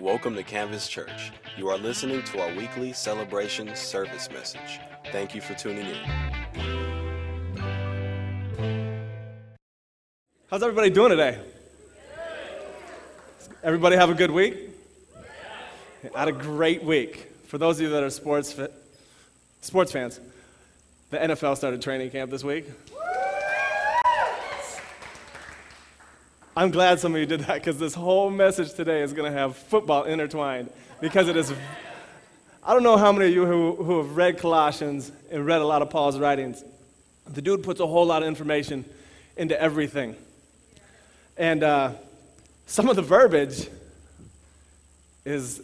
Welcome to Canvas Church. You are listening to our weekly celebration service message. Thank you for tuning in. How's everybody doing today? Everybody have a good week? I had a great week. For those of you that are sports sports fans, the NFL started training camp this week. I'm glad some of you did that because this whole message today is going to have football intertwined because it is. I don't know how many of you who, who have read Colossians and read a lot of Paul's writings. The dude puts a whole lot of information into everything. And uh, some of the verbiage is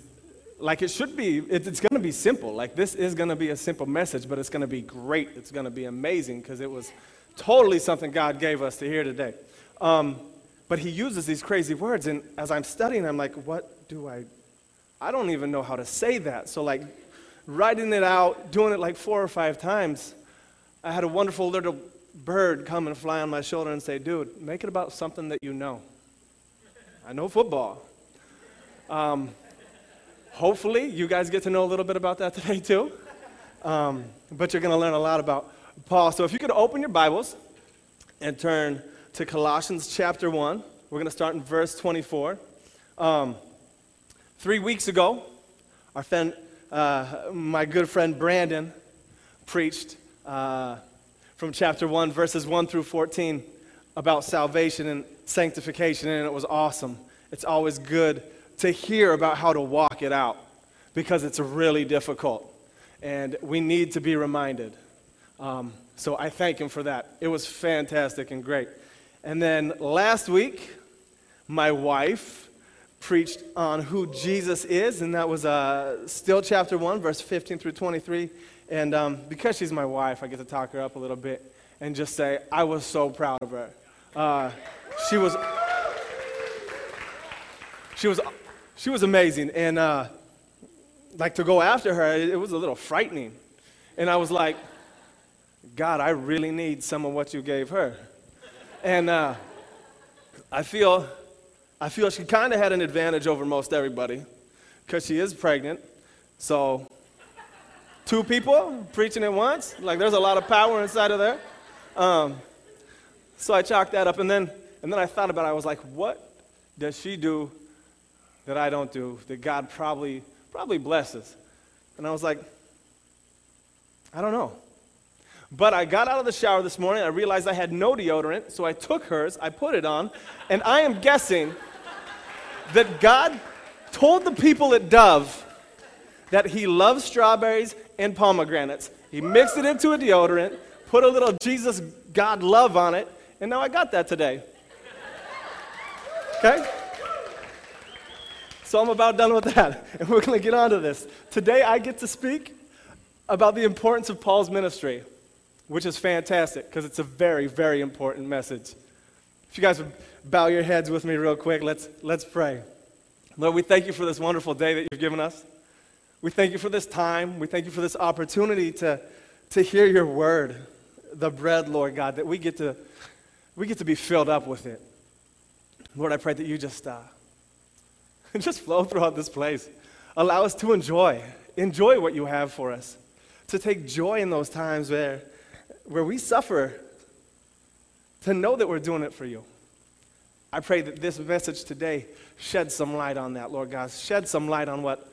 like it should be, it, it's going to be simple. Like this is going to be a simple message, but it's going to be great. It's going to be amazing because it was totally something God gave us to hear today. Um, but he uses these crazy words, and as I'm studying, I'm like, what do I, I don't even know how to say that. So, like, writing it out, doing it like four or five times, I had a wonderful little bird come and fly on my shoulder and say, dude, make it about something that you know. I know football. Um, hopefully, you guys get to know a little bit about that today, too. Um, but you're going to learn a lot about Paul. So, if you could open your Bibles and turn to Colossians chapter 1. We're going to start in verse 24. Um, three weeks ago, our friend, uh, my good friend Brandon preached uh, from chapter 1, verses 1 through 14, about salvation and sanctification, and it was awesome. It's always good to hear about how to walk it out because it's really difficult, and we need to be reminded. Um, so I thank him for that. It was fantastic and great. And then last week, my wife preached on who Jesus is, and that was uh, still chapter 1, verse 15 through 23. And um, because she's my wife, I get to talk her up a little bit and just say, I was so proud of her. Uh, she was. She was, she was amazing, and uh, like to go after her, it was a little frightening. And I was like, God, I really need some of what you gave her. And uh, I feel, I feel she kind of had an advantage over most everybody because she is pregnant. So, two people preaching at once, like there's a lot of power inside of there. Um, so I chalked that up, and then, and then I thought about it. I was like, what does she do that I don't do that God probably, probably blesses? And I was like, I don't know. But I got out of the shower this morning. I realized I had no deodorant, so I took hers, I put it on, and I am guessing that God told the people at Dove that He loves strawberries and pomegranates. He mixed it into a deodorant, put a little Jesus God love on it, and now I got that today. Okay? So I'm about done with that, and we're going to get on to this. Today I get to speak about the importance of Paul's ministry which is fantastic because it's a very, very important message. If you guys would bow your heads with me real quick, let's, let's pray. Lord, we thank you for this wonderful day that you've given us. We thank you for this time. We thank you for this opportunity to, to hear your word, the bread, Lord God, that we get to, we get to be filled up with it. Lord, I pray that you just, uh, just flow throughout this place. Allow us to enjoy, enjoy what you have for us, to take joy in those times where where we suffer to know that we're doing it for you. I pray that this message today sheds some light on that, Lord God. Shed some light on what,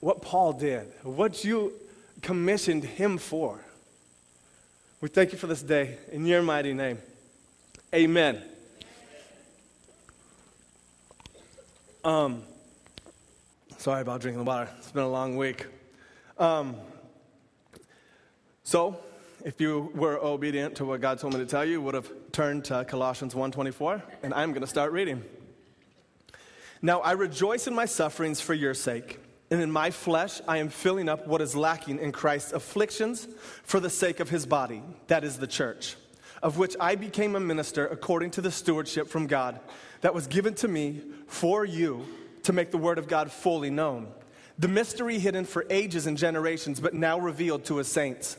what Paul did, what you commissioned him for. We thank you for this day. In your mighty name, amen. Um, sorry about drinking the water. It's been a long week. Um, so, if you were obedient to what God told me to tell you, would have turned to Colossians 1:24, and I'm going to start reading. Now I rejoice in my sufferings for your sake, and in my flesh I am filling up what is lacking in Christ's afflictions for the sake of his body, that is the church, of which I became a minister according to the stewardship from God that was given to me for you to make the word of God fully known. The mystery hidden for ages and generations, but now revealed to his saints.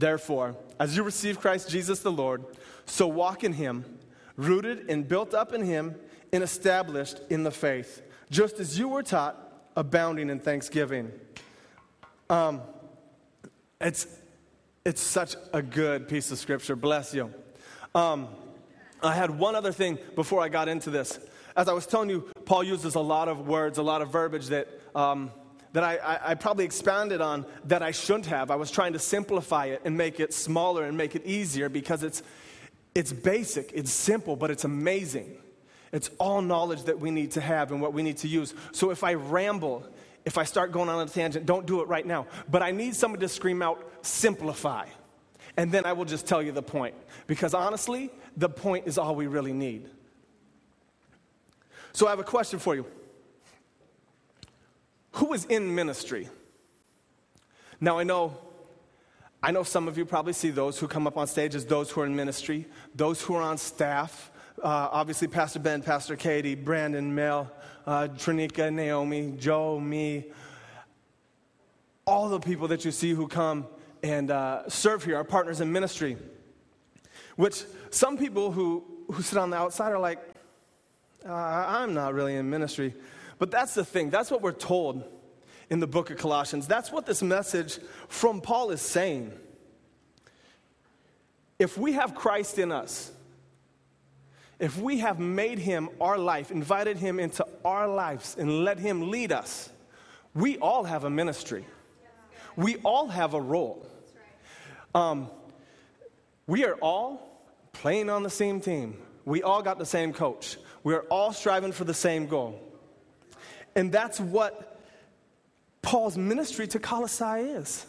Therefore, as you receive Christ Jesus the Lord, so walk in him, rooted and built up in him, and established in the faith, just as you were taught, abounding in thanksgiving. Um, it's, it's such a good piece of scripture. Bless you. Um, I had one other thing before I got into this. As I was telling you, Paul uses a lot of words, a lot of verbiage that, um, that I, I, I probably expanded on that I shouldn't have. I was trying to simplify it and make it smaller and make it easier because it's, it's basic, it's simple, but it's amazing. It's all knowledge that we need to have and what we need to use. So if I ramble, if I start going on a tangent, don't do it right now. But I need somebody to scream out, simplify. And then I will just tell you the point. Because honestly, the point is all we really need. So I have a question for you Who is in ministry? Now I know. I know some of you probably see those who come up on stage as those who are in ministry, those who are on staff. Uh, obviously, Pastor Ben, Pastor Katie, Brandon, Mel, uh, Trinika, Naomi, Joe, me. All the people that you see who come and uh, serve here, are partners in ministry. Which some people who, who sit on the outside are like, uh, I'm not really in ministry. But that's the thing, that's what we're told in the book of Colossians. That's what this message from Paul is saying. If we have Christ in us, if we have made him our life, invited him into our lives, and let him lead us, we all have a ministry. We all have a role. Um, we are all playing on the same team. We all got the same coach. We are all striving for the same goal. And that's what Paul's ministry to Colossae is.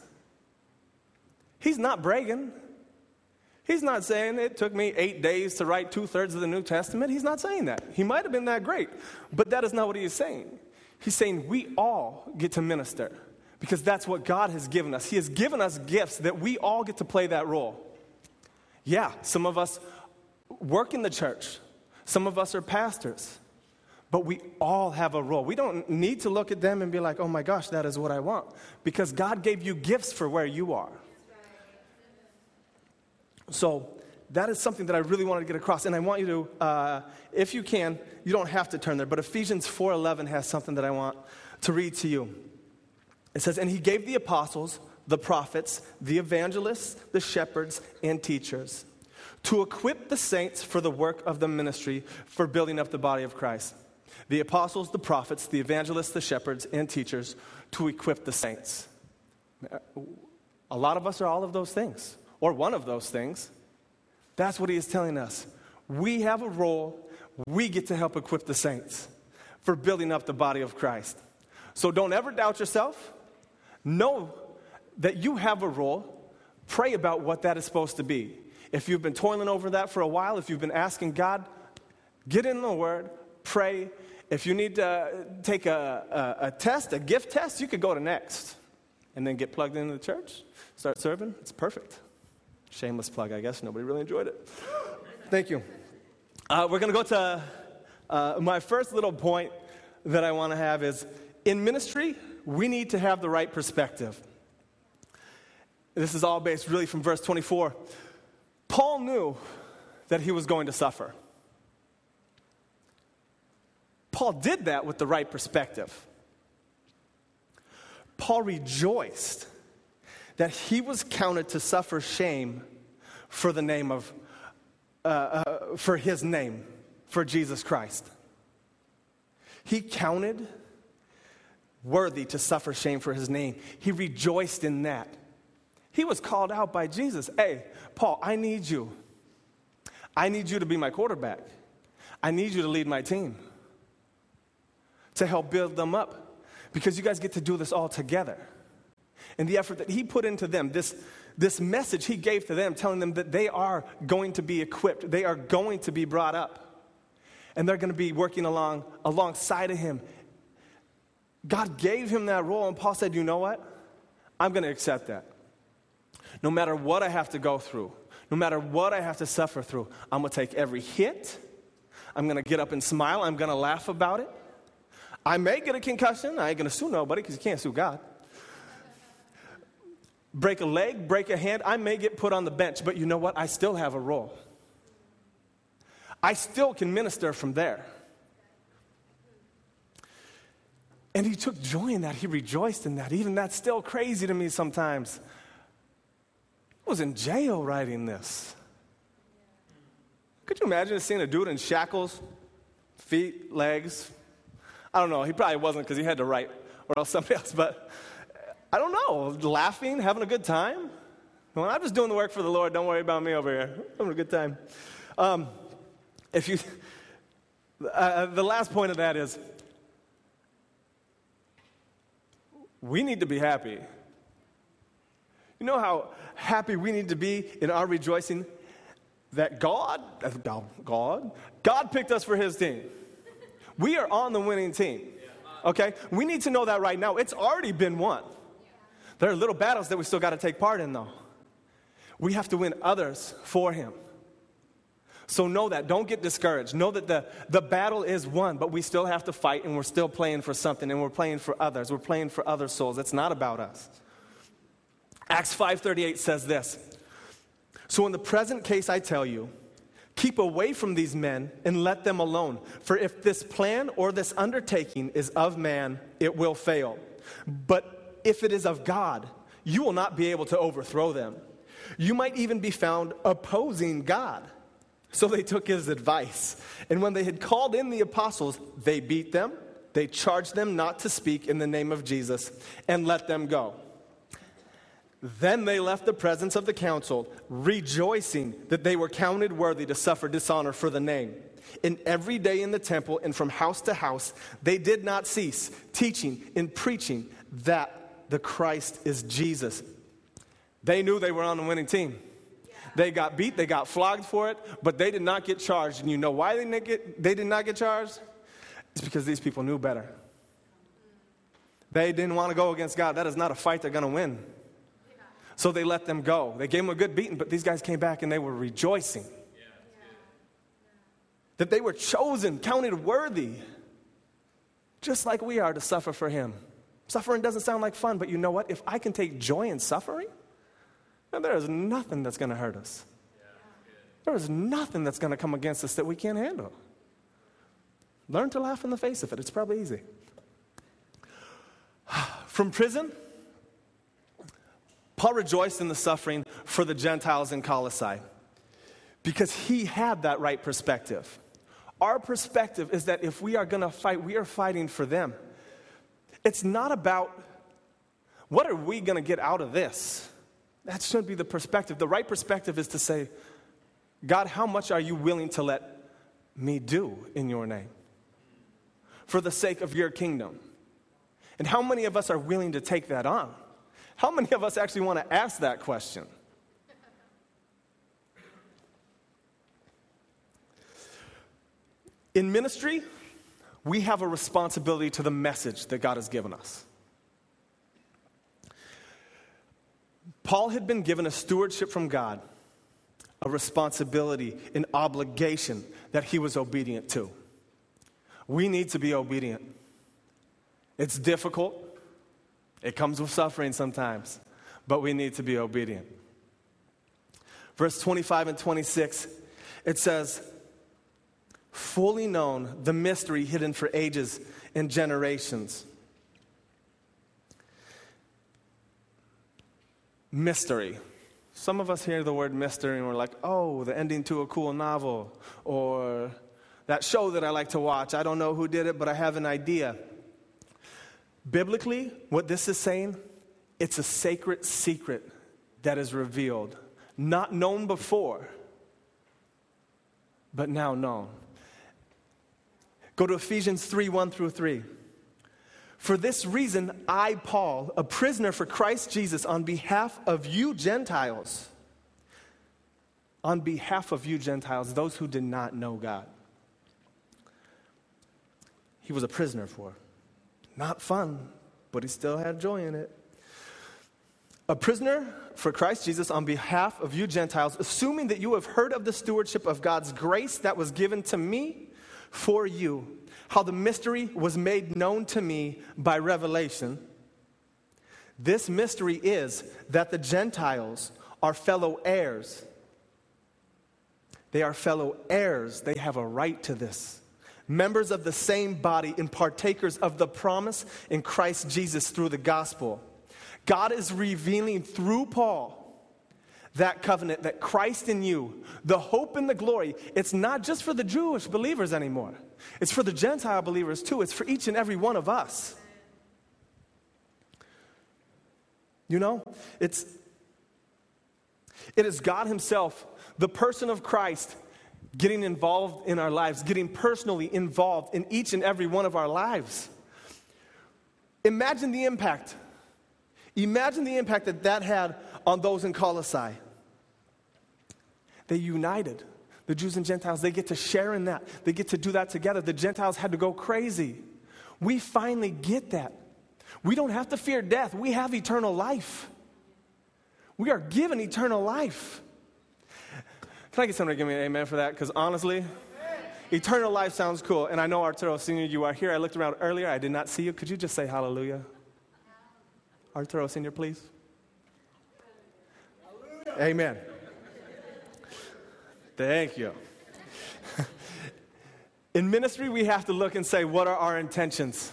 He's not bragging. He's not saying it took me eight days to write two thirds of the New Testament. He's not saying that. He might have been that great, but that is not what he is saying. He's saying we all get to minister because that's what God has given us. He has given us gifts that we all get to play that role. Yeah, some of us work in the church, some of us are pastors, but we all have a role. We don't need to look at them and be like, oh my gosh, that is what I want, because God gave you gifts for where you are. So, that is something that I really wanted to get across, and I want you to, uh, if you can, you don't have to turn there, but Ephesians 4:11 has something that I want to read to you. It says, And he gave the apostles, the prophets, the evangelists, the shepherds, and teachers to equip the saints for the work of the ministry for building up the body of Christ. The apostles, the prophets, the evangelists, the shepherds, and teachers to equip the saints. A lot of us are all of those things, or one of those things. That's what he is telling us. We have a role, we get to help equip the saints for building up the body of Christ. So don't ever doubt yourself. Know that you have a role. Pray about what that is supposed to be. If you've been toiling over that for a while, if you've been asking God, get in the Word, pray. If you need to take a, a, a test, a gift test, you could go to next and then get plugged into the church, start serving. It's perfect. Shameless plug, I guess. Nobody really enjoyed it. Thank you. Uh, we're going to go to uh, my first little point that I want to have is in ministry, we need to have the right perspective. This is all based really from verse 24. Paul knew that he was going to suffer. Paul did that with the right perspective. Paul rejoiced that he was counted to suffer shame for the name of, uh, uh, for his name, for Jesus Christ. He counted worthy to suffer shame for his name. He rejoiced in that. He was called out by Jesus. Hey, Paul, I need you. I need you to be my quarterback. I need you to lead my team to help build them up because you guys get to do this all together. And the effort that he put into them, this, this message he gave to them, telling them that they are going to be equipped, they are going to be brought up, and they're going to be working along alongside of him. God gave him that role, and Paul said, You know what? I'm going to accept that. No matter what I have to go through, no matter what I have to suffer through, I'm going to take every hit. I'm going to get up and smile. I'm going to laugh about it. I may get a concussion. I ain't going to sue nobody because you can't sue God. Break a leg, break a hand. I may get put on the bench, but you know what? I still have a role. I still can minister from there. And he took joy in that. He rejoiced in that. Even that's still crazy to me sometimes. I was in jail writing this. Could you imagine seeing a dude in shackles, feet, legs? I don't know. He probably wasn't because he had to write, or else somebody else. But I don't know. Laughing, having a good time. When I'm just doing the work for the Lord, don't worry about me over here. Having a good time. Um, if you, uh, the last point of that is, we need to be happy. You know how happy we need to be in our rejoicing that God, God, God picked us for His team. We are on the winning team. Okay? We need to know that right now. It's already been won. There are little battles that we still got to take part in, though. We have to win others for Him. So know that. Don't get discouraged. Know that the, the battle is won, but we still have to fight and we're still playing for something and we're playing for others. We're playing for other souls. It's not about us. Acts 5:38 says this. So in the present case I tell you, keep away from these men and let them alone. For if this plan or this undertaking is of man, it will fail. But if it is of God, you will not be able to overthrow them. You might even be found opposing God. So they took his advice. And when they had called in the apostles, they beat them, they charged them not to speak in the name of Jesus, and let them go. Then they left the presence of the council, rejoicing that they were counted worthy to suffer dishonor for the name. And every day in the temple and from house to house, they did not cease teaching and preaching that the Christ is Jesus. They knew they were on the winning team. They got beat, they got flogged for it, but they did not get charged. And you know why they didn't get, they did not get charged? It's because these people knew better. They didn't want to go against God. That is not a fight they're going to win. So they let them go. They gave them a good beating, but these guys came back and they were rejoicing that they were chosen, counted worthy, just like we are to suffer for Him. Suffering doesn't sound like fun, but you know what? If I can take joy in suffering, and there is nothing that's going to hurt us. There is nothing that's going to come against us that we can't handle. Learn to laugh in the face of it. It's probably easy. From prison, Paul rejoiced in the suffering for the Gentiles in Colossae because he had that right perspective. Our perspective is that if we are going to fight, we are fighting for them. It's not about what are we going to get out of this? That shouldn't be the perspective. The right perspective is to say, God, how much are you willing to let me do in your name for the sake of your kingdom? And how many of us are willing to take that on? How many of us actually want to ask that question? In ministry, we have a responsibility to the message that God has given us. Paul had been given a stewardship from God, a responsibility, an obligation that he was obedient to. We need to be obedient. It's difficult, it comes with suffering sometimes, but we need to be obedient. Verse 25 and 26, it says, Fully known the mystery hidden for ages and generations mystery. Some of us hear the word mystery and we're like, oh, the ending to a cool novel, or that show that I like to watch. I don't know who did it, but I have an idea. Biblically, what this is saying, it's a sacred secret that is revealed, not known before, but now known. Go to Ephesians 3 1 through 3. For this reason, I, Paul, a prisoner for Christ Jesus, on behalf of you Gentiles, on behalf of you Gentiles, those who did not know God, he was a prisoner for. Not fun, but he still had joy in it. A prisoner for Christ Jesus on behalf of you Gentiles, assuming that you have heard of the stewardship of God's grace that was given to me for you, how the mystery was made known to me by revelation. This mystery is that the Gentiles are fellow heirs. They are fellow heirs. They have a right to this. Members of the same body and partakers of the promise in Christ Jesus through the gospel. God is revealing through Paul that covenant, that Christ in you, the hope and the glory, it's not just for the Jewish believers anymore. It's for the Gentile believers too. It's for each and every one of us. You know, it's it is God Himself, the person of Christ, getting involved in our lives, getting personally involved in each and every one of our lives. Imagine the impact. Imagine the impact that that had on those in Colossae. They united. The Jews and Gentiles, they get to share in that. They get to do that together. The Gentiles had to go crazy. We finally get that. We don't have to fear death, we have eternal life. We are given eternal life. Can I get somebody to give me an amen for that? Because honestly, eternal life sounds cool. And I know Arturo Sr., you are here. I looked around earlier, I did not see you. Could you just say hallelujah? Arturo Sr., please. Hallelujah. Amen. Thank you. In ministry, we have to look and say, what are our intentions?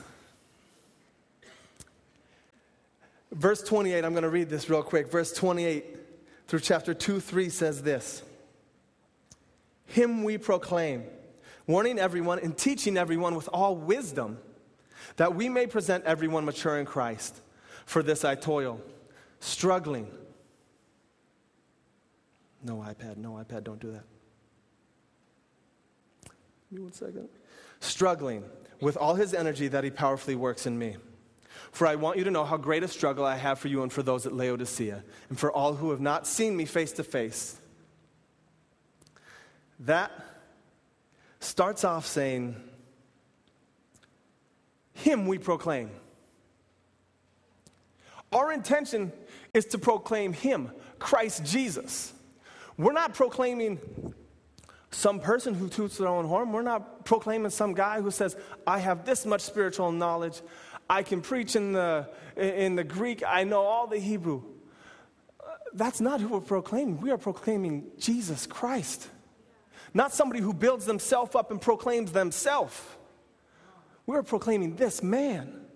Verse 28, I'm going to read this real quick. Verse 28 through chapter 2 3 says this Him we proclaim, warning everyone and teaching everyone with all wisdom, that we may present everyone mature in Christ. For this I toil, struggling. No iPad, no iPad, don't do that. Give me one second. Struggling with all his energy that he powerfully works in me. For I want you to know how great a struggle I have for you and for those at Laodicea, and for all who have not seen me face to face. That starts off saying, Him we proclaim. Our intention is to proclaim Him, Christ Jesus. We're not proclaiming some person who toots their own horn. We're not proclaiming some guy who says, I have this much spiritual knowledge. I can preach in the, in the Greek. I know all the Hebrew. That's not who we're proclaiming. We are proclaiming Jesus Christ. Not somebody who builds themselves up and proclaims themselves. We're proclaiming this man.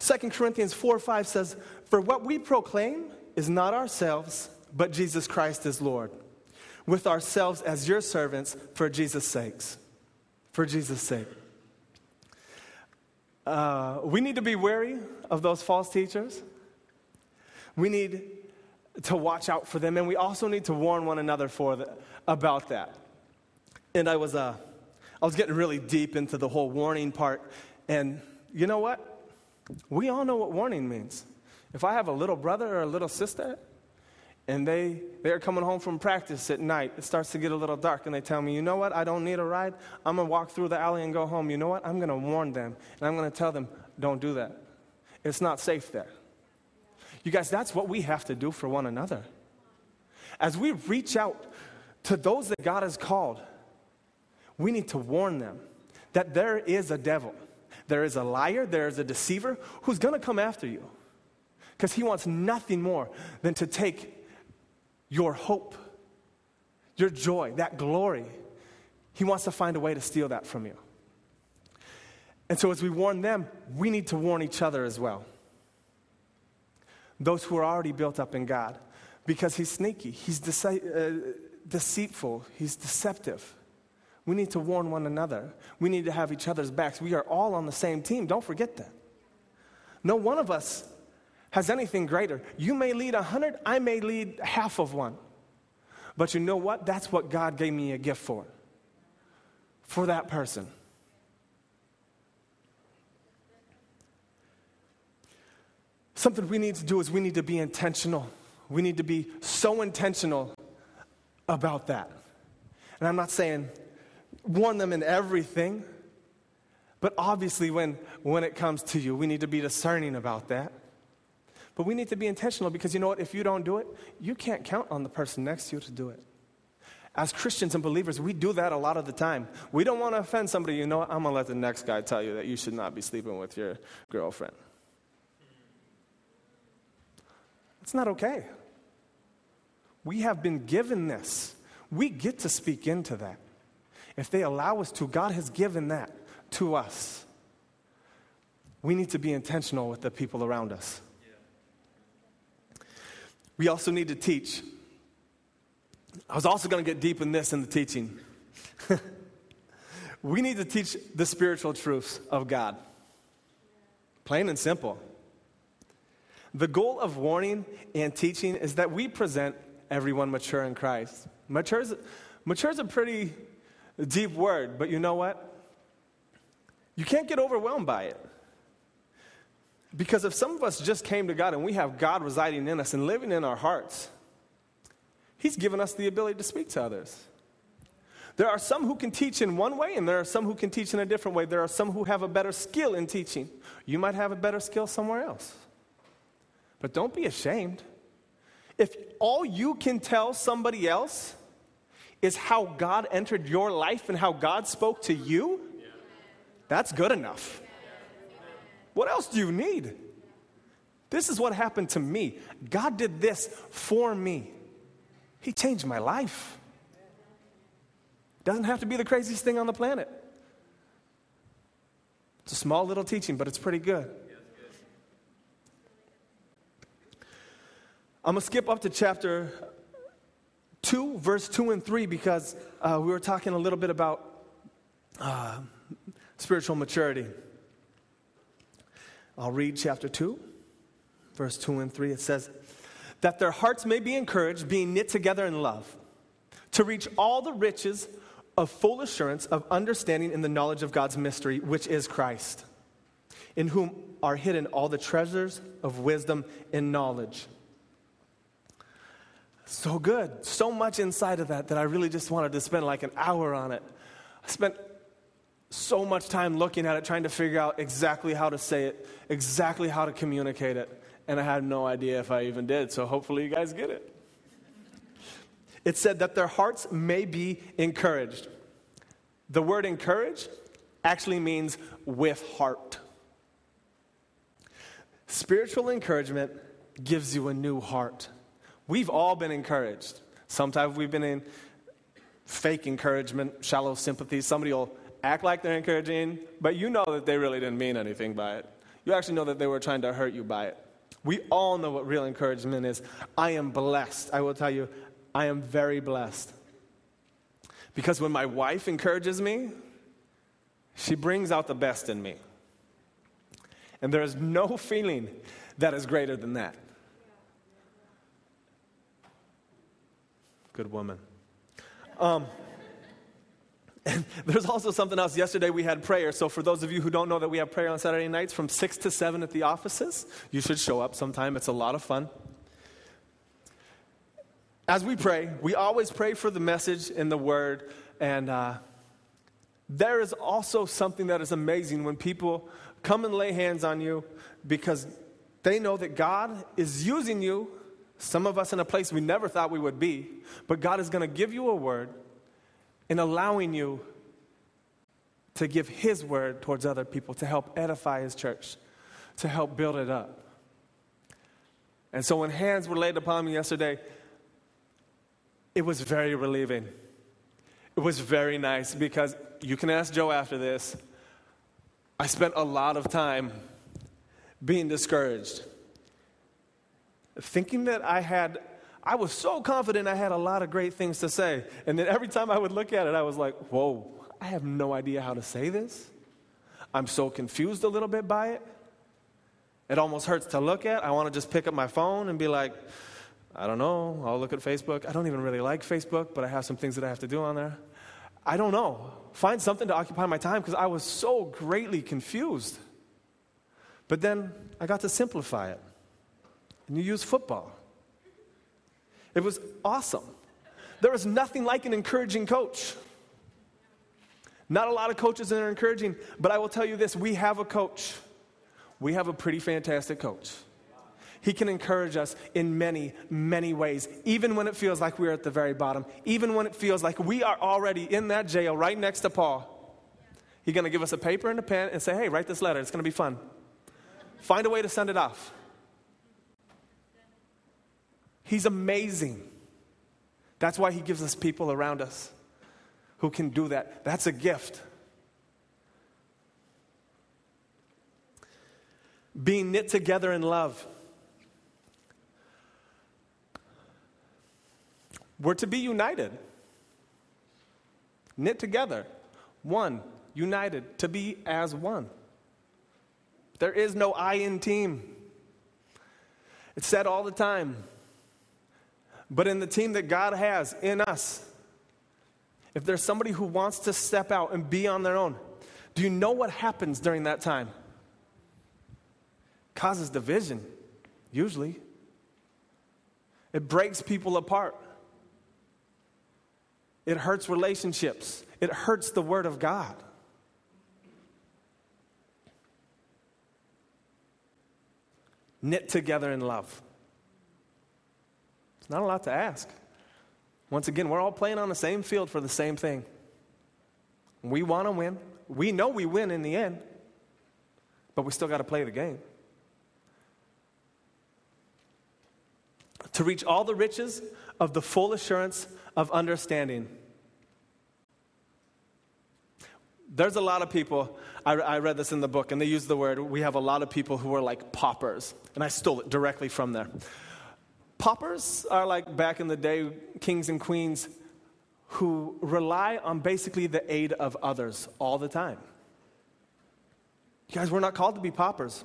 2 Corinthians 4 5 says, For what we proclaim is not ourselves, but Jesus Christ is Lord, with ourselves as your servants for Jesus' sakes. For Jesus' sake. Uh, we need to be wary of those false teachers. We need to watch out for them, and we also need to warn one another for the, about that. And I was, uh, I was getting really deep into the whole warning part, and you know what? We all know what warning means. If I have a little brother or a little sister, and they, they're coming home from practice at night, it starts to get a little dark, and they tell me, you know what, I don't need a ride. I'm going to walk through the alley and go home. You know what, I'm going to warn them, and I'm going to tell them, don't do that. It's not safe there. You guys, that's what we have to do for one another. As we reach out to those that God has called, we need to warn them that there is a devil. There is a liar, there is a deceiver who's to come after you because he wants nothing more than to take your hope, your joy, that glory. He wants to find a way to steal that from you. And so, as we warn them, we need to warn each other as well. Those who are already built up in God, because He's sneaky, He's uh, deceitful, He's deceptive. We need to warn one another. We need to have each other's backs. We are all on the same team. Don't forget that. No one of us has anything greater. You may lead a hundred, I may lead half of one. But you know what? That's what God gave me a gift for. For that person. Something we need to do is we need to be intentional. We need to be so intentional about that. And I'm not saying warn them in everything, but obviously, when, when it comes to you, we need to be discerning about that. But we need to be intentional because you know what? If you don't do it, you can't count on the person next to you to do it. As Christians and believers, we do that a lot of the time. We don't want to offend somebody. You know what? I'm going to let the next guy tell you that you should not be sleeping with your girlfriend. It's not okay. We have been given this. We get to speak into that. If they allow us to, God has given that to us. We need to be intentional with the people around us. We also need to teach. I was also going to get deep in this in the teaching. we need to teach the spiritual truths of God. Plain and simple. The goal of warning and teaching is that we present everyone mature in Christ. Mature is, a pretty deep word, but you know what? You can't get overwhelmed by it. Because if some of us just came to God and we have God residing in us and living in our hearts, He's given us the ability to speak to others. There are some who can teach in one way, and there are some who can teach in a different way. There are some who have a better skill in teaching. You might have a better skill somewhere else. But don't be ashamed. If all you can tell somebody else is how God entered your life and how God spoke to you, that's good enough. What else do you need? This is what happened to me. God did this for me. He changed my life. Doesn't have to be the craziest thing on the planet. It's a small little teaching, but it's pretty good. I'm going to skip up to chapter 2, verse 2 and 3, because uh, we were talking a little bit about uh, spiritual maturity. I'll read chapter 2, verse 2 and 3. It says, That their hearts may be encouraged, being knit together in love, to reach all the riches of full assurance of understanding in the knowledge of God's mystery, which is Christ, in whom are hidden all the treasures of wisdom and knowledge. So good. So much inside of that that I really just wanted to spend like an hour on it. I spent so much time looking at it, trying to figure out exactly how to say it, exactly how to communicate it, and I had no idea if I even did, so hopefully you guys get it. It said that their hearts may be encouraged. The word encourage actually means with heart. Spiritual encouragement gives you a new heart. We've all been encouraged. Sometimes we've been in fake encouragement, shallow sympathy. Somebody will act like they're encouraging, but you know that they really didn't mean anything by it. You actually know that they were trying to hurt you by it. We all know what real encouragement is. I am blessed. I will tell you, I am very blessed. Because when my wife encourages me, she brings out the best in me. And there is no feeling that is greater than that. Good woman. Um, and there's also something else. Yesterday we had prayer. So, for those of you who don't know that we have prayer on Saturday nights from 6 to 7 at the offices, you should show up sometime. It's a lot of fun. As we pray, we always pray for the message in the word. And uh, there is also something that is amazing when people come and lay hands on you because they know that God is using you, some of us in a place we never thought we would be, but God is going to give you a word in allowing you to give His word towards other people, to help edify His church, to help build it up. And so when hands were laid upon me yesterday, it was very relieving. It was very nice because you can ask Joe after this. I spent a lot of time being discouraged, thinking that I had I was so confident I had a lot of great things to say. And then every time I would look at it, I was like, whoa, I have no idea how to say this. I'm so confused a little bit by it. It almost hurts to look at. I want to just pick up my phone and be like, I don't know, I'll look at Facebook. I don't even really like Facebook, but I have some things that I have to do on there. I don't know. Find something to occupy my time because I was so greatly confused. But then I got to simplify it. And you use football. It was awesome. There was nothing like an encouraging coach. Not a lot of coaches that are encouraging, but I will tell you this we have a coach. We have a pretty fantastic coach. He can encourage us in many, many ways, even when it feels like we're at the very bottom, even when it feels like we are already in that jail right next to Paul. He's going to give us a paper and a pen and say, hey, write this letter. It's going to be fun. Find a way to send it off. He's amazing. That's why He gives us people around us who can do that. That's a gift. Being knit together in love. We're to be united, knit together, one, united, to be as one. There is no I in team. It's said all the time. But in the team that God has in us, if there's somebody who wants to step out and be on their own, do you know what happens during that time? Causes division, usually. It breaks people apart. It hurts relationships. It hurts the Word of God. Knit together in love. It's not a lot to ask. Once again, we're all playing on the same field for the same thing. We want to win. We know we win in the end, but we still got to play the game. To reach all the riches of the full assurance of understanding. There's a lot of people, I, I, read this in the book, and they use the word, we have a lot of people who are like paupers. And I stole it directly from there. Paupers are like back in the day, kings and queens who rely on basically the aid of others all the time. You guys, we're not called to be paupers.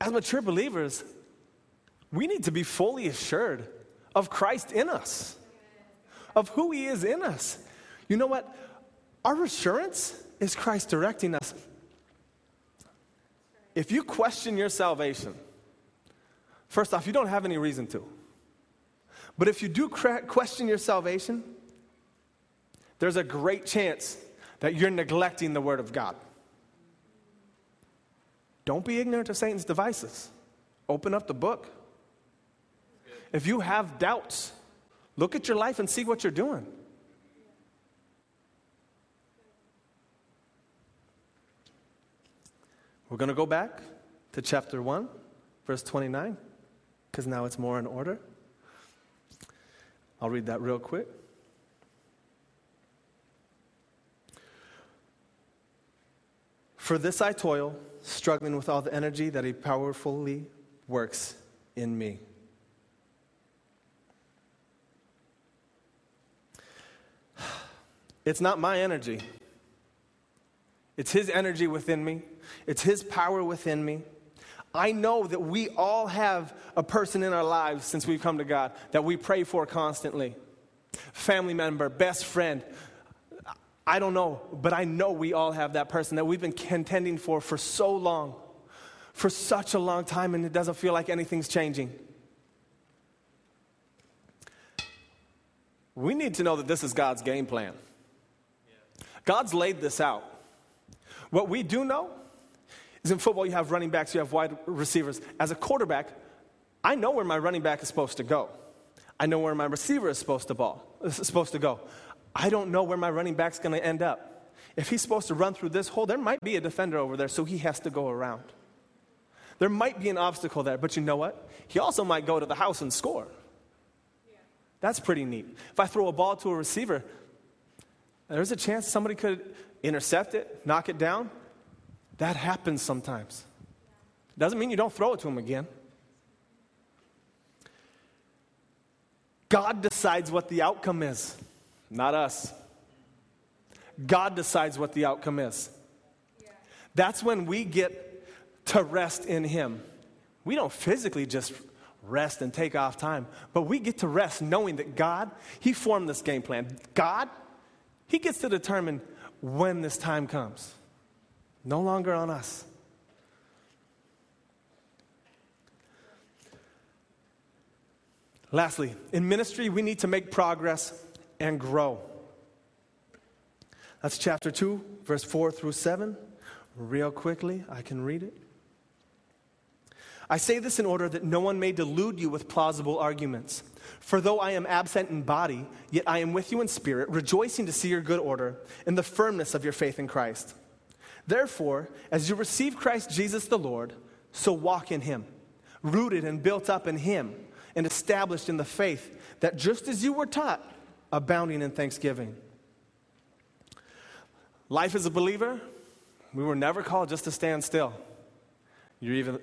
As mature believers, we need to be fully assured of Christ in us, of who He is in us. You know what? Our assurance is Christ directing us. If you question your salvation, first off, you don't have any reason to. But if you do question your salvation, there's a great chance that you're neglecting the Word of God. Don't be ignorant of Satan's devices. Open up the book. If you have doubts, look at your life and see what you're doing. We're going to go back to chapter 1, verse 29, because now it's more in order. I'll read that real quick. For this I toil, struggling with all the energy that He powerfully works in me. It's not my energy. It's His energy within me, it's His power within me. I know that we all have a person in our lives since we've come to God that we pray for constantly family member, best friend. I don't know, but I know we all have that person that we've been contending for for so long, for such a long time, and it doesn't feel like anything's changing. We need to know that this is God's game plan. God's laid this out. What we do know is in football, you have running backs, you have wide receivers. As a quarterback, I know where my running back is supposed to go. I know where my receiver is supposed to ball is supposed to go. I don't know where my running back's going to end up. If he's supposed to run through this hole, there might be a defender over there, so he has to go around. There might be an obstacle there, but you know what? He also might go to the house and score. That's pretty neat. If I throw a ball to a receiver, there's a chance somebody could intercept it, knock it down. That happens sometimes. Doesn't mean you don't throw it to him again. God decides what the outcome is, not us. God decides what the outcome is. That's when we get to rest in Him. We don't physically just rest and take off time, but we get to rest knowing that God, He formed this game plan. God, He gets to determine when this time comes. No longer on us. Lastly, in ministry, we need to make progress and grow. That's chapter 2, verse 4 through 7. Real quickly, I can read it. I say this in order that no one may delude you with plausible arguments. For though I am absent in body, yet I am with you in spirit, rejoicing to see your good order and the firmness of your faith in Christ. Therefore, as you receive Christ Jesus the Lord, so walk in him, rooted and built up in him, and established in the faith that just as you were taught, abounding in thanksgiving. Life as a believer, we were never called just to stand still. You're even, I'm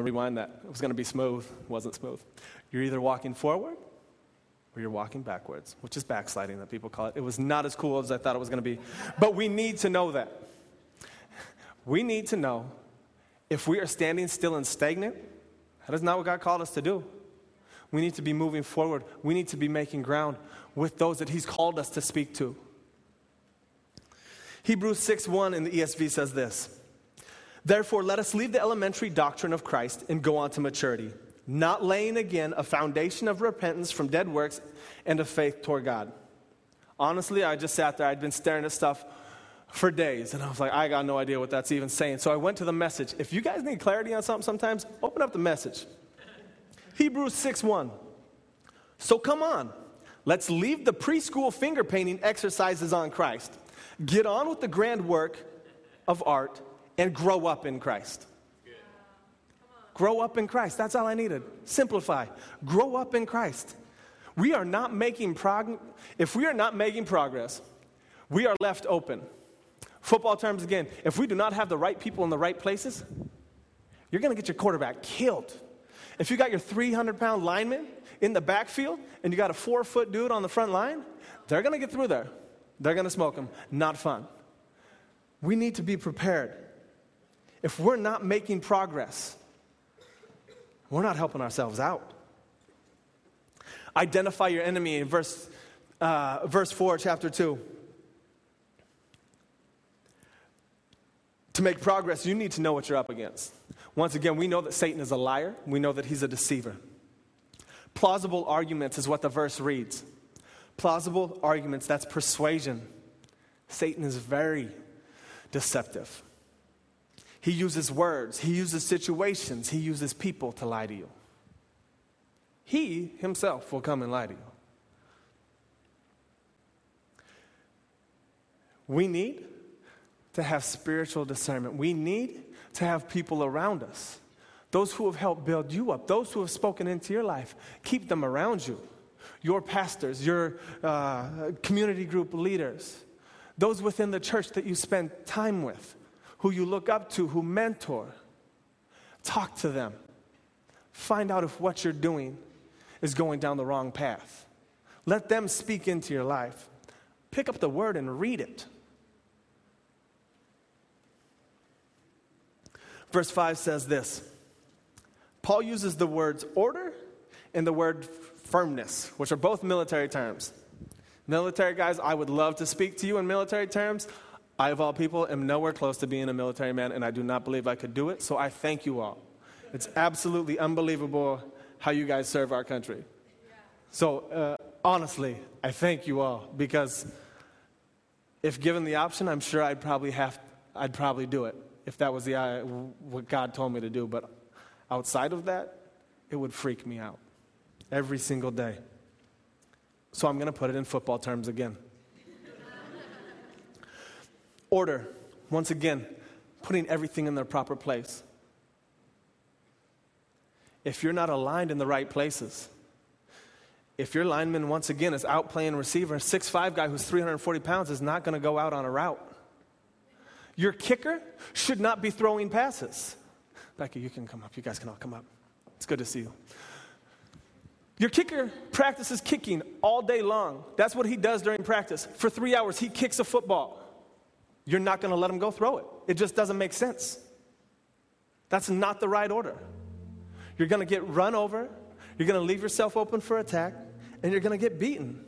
to rewind that. It was to be smooth. Wasn't smooth. You're either walking forward or you're walking backwards, which is backsliding that people call it. It was not as cool as I thought it was going to be. But we need to know that. We need to know if we are standing still and stagnant, that is not what God called us to do. We need to be moving forward. We need to be making ground with those that He's called us to speak to. Hebrews 6 1 in the ESV says this. Therefore, let us leave the elementary doctrine of Christ and go on to maturity, not laying again a foundation of repentance from dead works and of faith toward God. Honestly, I just sat there, I'd been staring at stuff for days, and I was like, I got no idea what that's even saying. So I went to the message. If you guys need clarity on something sometimes, open up the message. Hebrews 6 1. So come on, let's leave the preschool finger painting exercises on Christ. Get on with the grand work of art and grow up in Christ. Grow up in Christ. That's all I needed. Simplify. Grow up in Christ. We are not making progress. If we are not making progress, we are left open. Football terms again, if we do not have the right people in the right places, you're going to get your quarterback killed. If you got your 300 pound lineman in the backfield and you got a four foot dude on the front line, they're going to get through there. They're going to smoke them. Not fun. We need to be prepared if we're not making progress, we're not helping ourselves out. Identify your enemy in verse, uh, verse 4, chapter 2. To make progress, you need to know what you're up against. Once again, we know that Satan is a liar, we know that he's a deceiver. Plausible arguments is what the verse reads. Plausible arguments, that's persuasion. Satan is very deceptive. He uses words, he uses situations, he uses people to lie to you. He himself will come and lie to you. We need to have spiritual discernment. We need to have people around us. Those who have helped build you up, those who have spoken into your life, keep them around you. Your pastors, your uh, community group leaders, those within the church that you spend time with who you look up to, who mentor. Talk to them. Find out if what you're doing is going down the wrong path. Let them speak into your life. Pick up the word and read it. Verse 5 says this Paul uses the words order and the word firmness, which are both military terms. Military guys, I would love to speak to you in military terms. I, of all people, am nowhere close to being a military man, and I do not believe I could do it, so I thank you all. It's absolutely unbelievable how you guys serve our country. So, uh, honestly, I thank you all because if given the option, I'm sure I'd probably have, I'd probably do it if that was the, uh, what God told me to do. But outside of that, it would freak me out every single day. So I'm going to put it in football terms again. Order, once again, putting everything in their proper place. If you're not aligned in the right places, if your lineman, once again, is out playing receiver, a 6'5 guy who's 340 pounds is not going to go out on a route. Your kicker should not be throwing passes. Becky, you can come up. You guys can all come up. It's good to see you. Your kicker practices kicking all day long. That's what he does during practice. For three hours, he kicks a football. You're not going to let them go throw it. It just doesn't make sense. That's not the right order. You're going to get run over, you're going to leave yourself open for attack, and you're going to get beaten.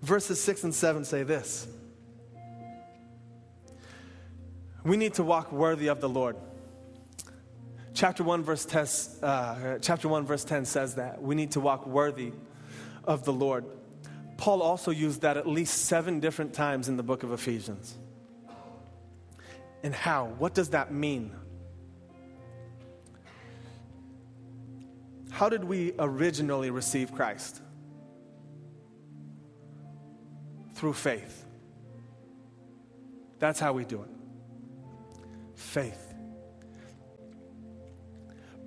Verses 6 and 7 say this We need to walk worthy of the Lord. Chapter 1, verse 10, uh, chapter 1, verse 10 says that. We need to walk worthy of the Lord. Paul also used that at least seven different times in the book of Ephesians. And how? What does that mean? How did we originally receive Christ? Through faith. That's how we do it. Faith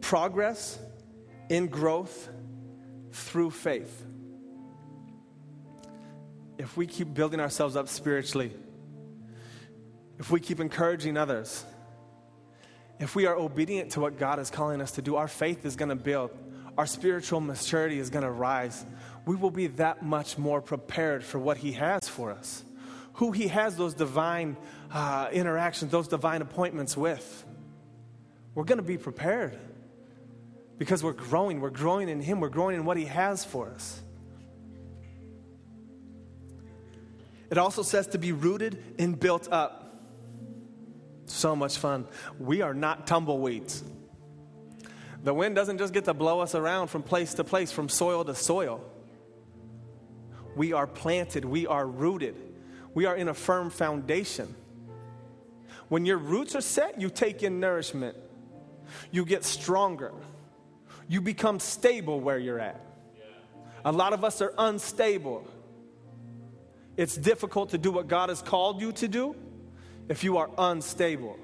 progress in growth through faith. If we keep building ourselves up spiritually, if we keep encouraging others, if we are obedient to what God is calling us to do, our faith is going to build. Our spiritual maturity is going to rise. We will be that much more prepared for what He has for us, who He has those divine uh, interactions, those divine appointments with. We're going to be prepared because we're growing. We're growing in Him, we're growing in what He has for us. It also says to be rooted and built up. So much fun. We are not tumbleweeds. The wind doesn't just get to blow us around from place to place, from soil to soil. We are planted, we are rooted, we are in a firm foundation. When your roots are set, you take in nourishment, you get stronger you become stable where you're at. A lot of us are unstable. It's difficult to do what God has called you to do if you are unstable.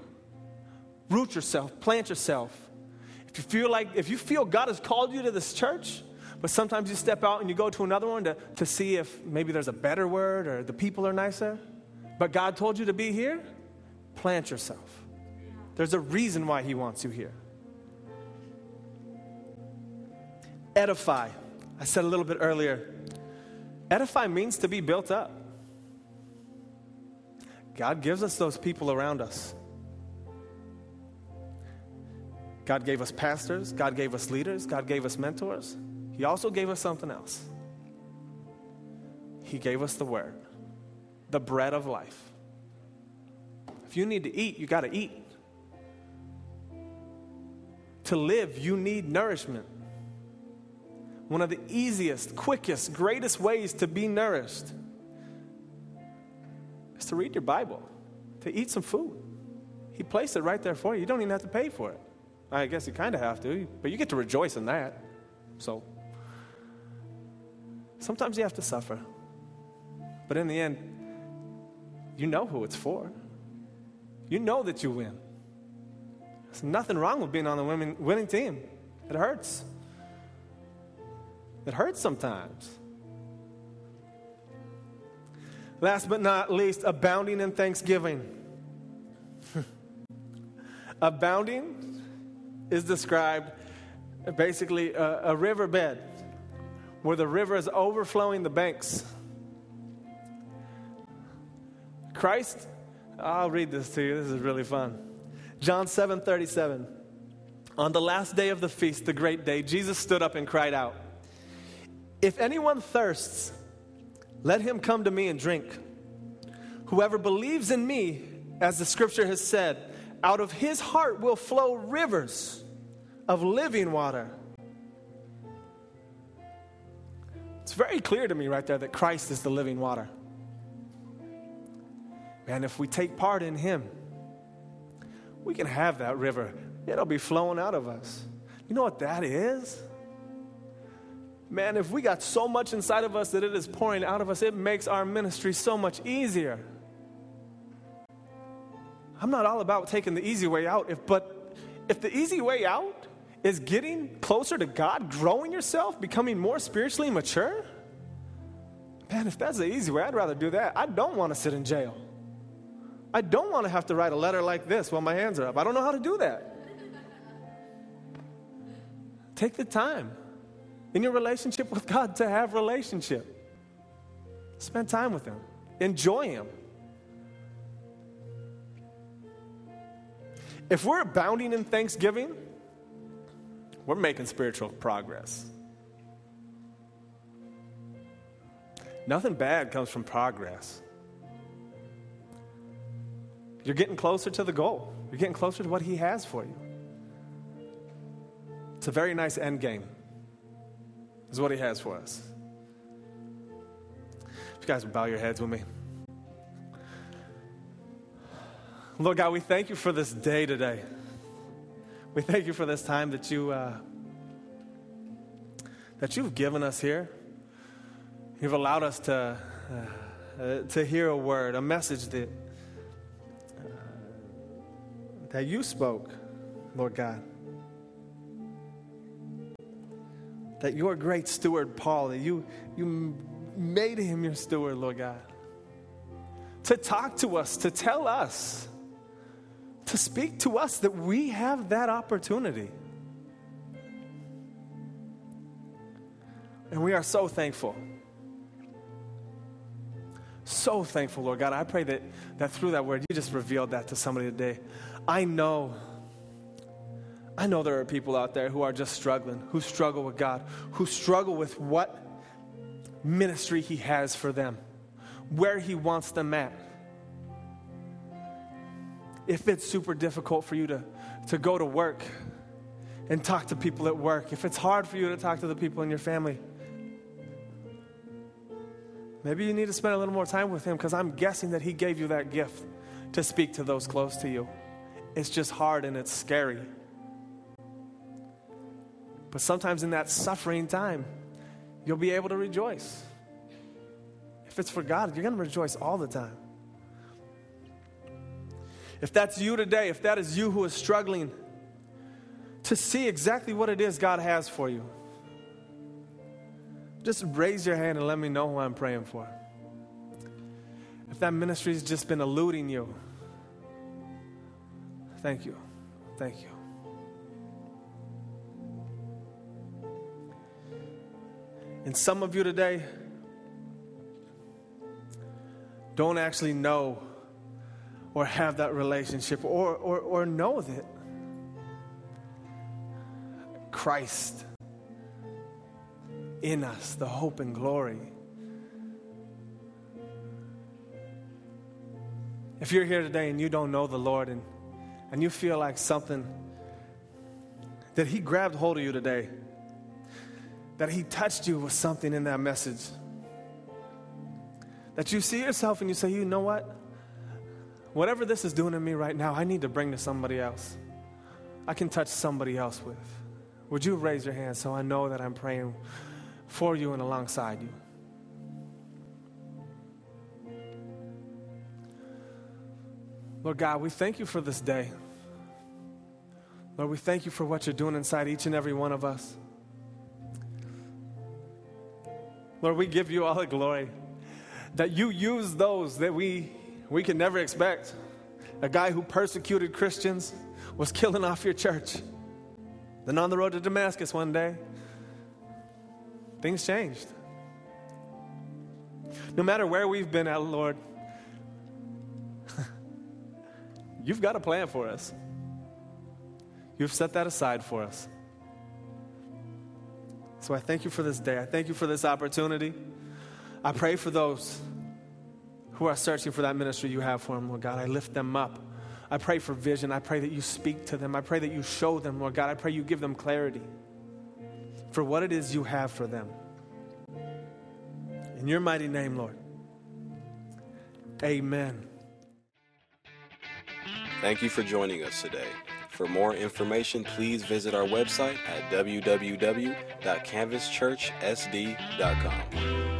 Root yourself, plant yourself. If you feel like, if you feel God has called you to this church, but sometimes you step out and you go to another one to, to see if maybe there's a better word or the people are nicer, but God told you to be here, plant yourself. There's a reason why He wants you here. Edify. I said a little bit earlier. Edify means to be built up. God gives us those people around us. God gave us pastors, God gave us leaders, God gave us mentors. He also gave us something else. He gave us the Word, the bread of life. If you need to eat, you got to eat. To live, you need nourishment. One of the easiest, quickest, greatest ways to be nourished is to read your Bible, to eat some food. He placed it right there for you. You don't even have to pay for it. I guess you kind of have to, but you get to rejoice in that. So sometimes you have to suffer. But in the end, you know who it's for. You know that you win. There's nothing wrong with being on the winning team. It hurts. It hurts sometimes. Last but not least, abounding in thanksgiving. abounding is described basically a, a riverbed where the river is overflowing the banks. Christ, I'll read this to you. This is really fun. John 7 37. On the last day of the feast, the great day, Jesus stood up and cried out. If anyone thirsts, let him come to me and drink. Whoever believes in me, as the scripture has said, out of his heart will flow rivers of living water. It's very clear to me right there that Christ is the living water. Man, if we take part in him, we can have that river. It'll be flowing out of us. You know what that is? Man, if we got so much inside of us that it is pouring out of us, it makes our ministry so much easier. I'm not all about taking the easy way out, if, but if the easy way out is getting closer to God, growing yourself, becoming more spiritually mature, man, if that's the easy way, I'd rather do that. I don't want to sit in jail. I don't want to have to write a letter like this while my hands are up. I don't know how to do that. Take the time in your relationship with God to have relationship. Spend time with him. Enjoy him. If we're abounding in thanksgiving, we're making spiritual progress. Nothing bad comes from progress. You're getting closer to the goal. You're getting closer to what He has for you. It's a very nice end game, is what He has for us. If you guys would bow your heads with me. Lord God, we thank you for this day today. We thank you for this time that you uh, that you've given us here. You've allowed us to uh, uh, to hear a word, a message that that you spoke, Lord God. That your great steward, Paul, that you, you made him your steward, Lord God. To talk to us, to tell us, to speak to us that we have that opportunity. And we are so thankful. So thankful, Lord God. I pray that, that through that word, you just revealed that to somebody today. I know, I know there are people out there who are just struggling, who struggle with God, who struggle with what ministry He has for them, where He wants them at. If it's super difficult for you to, to go to work and talk to people at work, if it's hard for you to talk to the people in your family, maybe you need to spend a little more time with Him because I'm guessing that He gave you that gift to speak to those close to you. It's just hard and it's scary. But sometimes in that suffering time, you'll be able to rejoice. If it's for God, you're going to rejoice all the time. If that's you today, if that is you who is struggling to see exactly what it is God has for you, just raise your hand and let me know who I'm praying for. If that ministry's just been eluding you, Thank you. Thank you. And some of you today don't actually know or have that relationship or, or, or know that Christ in us, the hope and glory. If you're here today and you don't know the Lord and and you feel like something that He grabbed hold of you today, that He touched you with something in that message, that you see yourself and you say, you know what? Whatever this is doing in me right now, I need to bring to somebody else. I can touch somebody else with. Would you raise your hand so I know that I'm praying for you and alongside you? Lord God, we thank you for this day. Lord, we thank you for what you're doing inside each and every one of us. Lord, we give you all the glory that you use those that we, we can never expect. A guy who persecuted Christians was killing off your church. Then on the road to Damascus one day, things changed. No matter where we've been at, Lord, you've got a plan for us. You've set that aside for us. So I thank you for this day. I thank you for this opportunity. I pray for those who are searching for that ministry you have for them, Lord God. I lift them up. I pray for vision. I pray that you speak to them. I pray that you show them, Lord God. I pray you give them clarity for what it is you have for them. In your mighty name, Lord. Amen. Thank you for joining us today. For more information, please visit our website at www.canvaschurchsd.com.